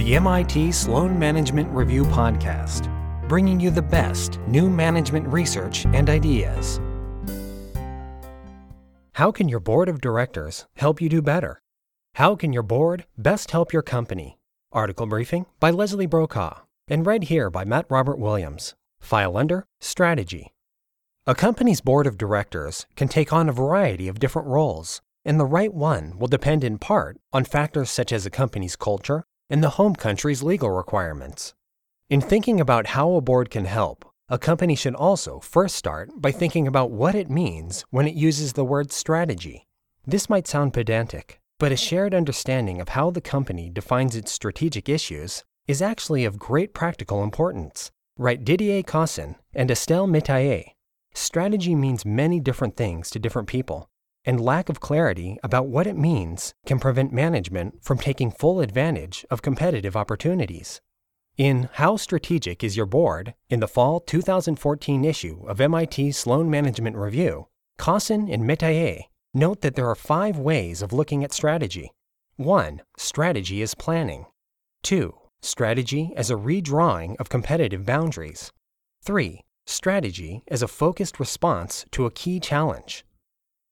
the MIT Sloan Management Review podcast, bringing you the best new management research and ideas. How can your board of directors help you do better? How can your board best help your company? Article briefing by Leslie Brokaw and read here by Matt Robert Williams. File under Strategy. A company's board of directors can take on a variety of different roles, and the right one will depend in part on factors such as a company's culture, and the home country's legal requirements. In thinking about how a board can help, a company should also first start by thinking about what it means when it uses the word strategy. This might sound pedantic, but a shared understanding of how the company defines its strategic issues is actually of great practical importance. Write Didier Cossin and Estelle Metayer. Strategy means many different things to different people, and lack of clarity about what it means can prevent management from taking full advantage of competitive opportunities. In How Strategic is Your Board, in the fall 2014 issue of MIT Sloan Management Review, Cossin and Metayer note that there are five ways of looking at strategy. 1. Strategy is planning. 2. Strategy as a redrawing of competitive boundaries. 3. Strategy as a focused response to a key challenge.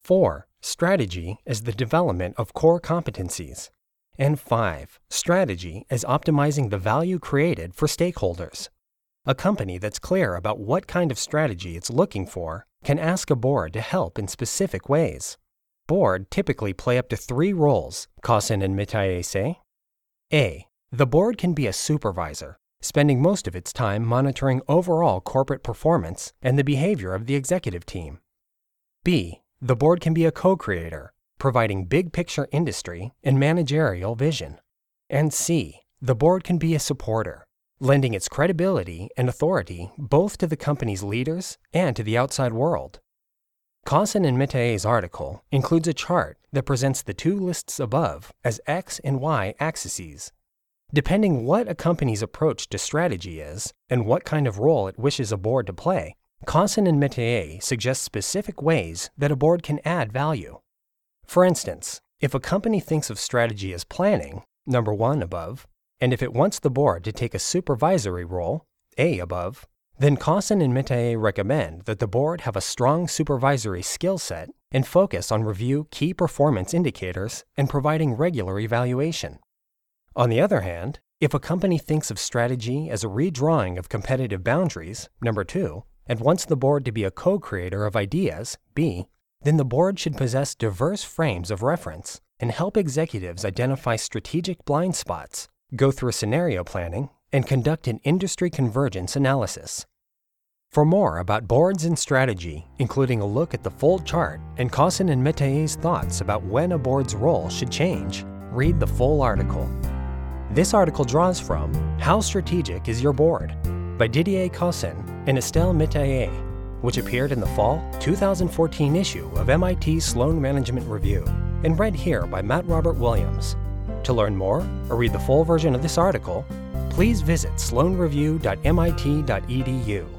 4. Strategy as the development of core competencies. And 5. Strategy as optimizing the value created for stakeholders. A company that's clear about what kind of strategy it's looking for can ask a board to help in specific ways. Board typically play up to three roles, Cossin and Metayer say. A. The board can be a supervisor, spending most of its time monitoring overall corporate performance and the behavior of the executive team. B. The board can be a co creator, providing big picture industry and managerial vision. And C, the board can be a supporter, lending its credibility and authority both to the company's leaders and to the outside world. Cossin and Metayer's article includes a chart that presents the two lists above as X and Y axes. Depending what a company's approach to strategy is and what kind of role it wishes a board to play, Cossin and Metayer suggest specific ways that a board can add value. For instance, if a company thinks of strategy as planning, number one above, and if it wants the board to take a supervisory role, A above, then Cossin and Metayer recommend that the board have a strong supervisory skill set and focus on review key performance indicators and providing regular evaluation. On the other hand, if a company thinks of strategy as a redrawing of competitive boundaries, number two, and wants the board to be a co creator of ideas, B, then the board should possess diverse frames of reference and help executives identify strategic blind spots, go through scenario planning, and conduct an industry convergence analysis. For more about boards and strategy, including a look at the full chart and Cossin and Metayer's thoughts about when a board's role should change, read the full article. This article draws from How Strategic is Your Board by Didier Cossin and Estelle Metayer, which appeared in the fall 2014 issue of MIT Sloan Management Review and read here by Matt Robert Williams. To learn more or read the full version of this article, please visit sloanreview.mit.edu.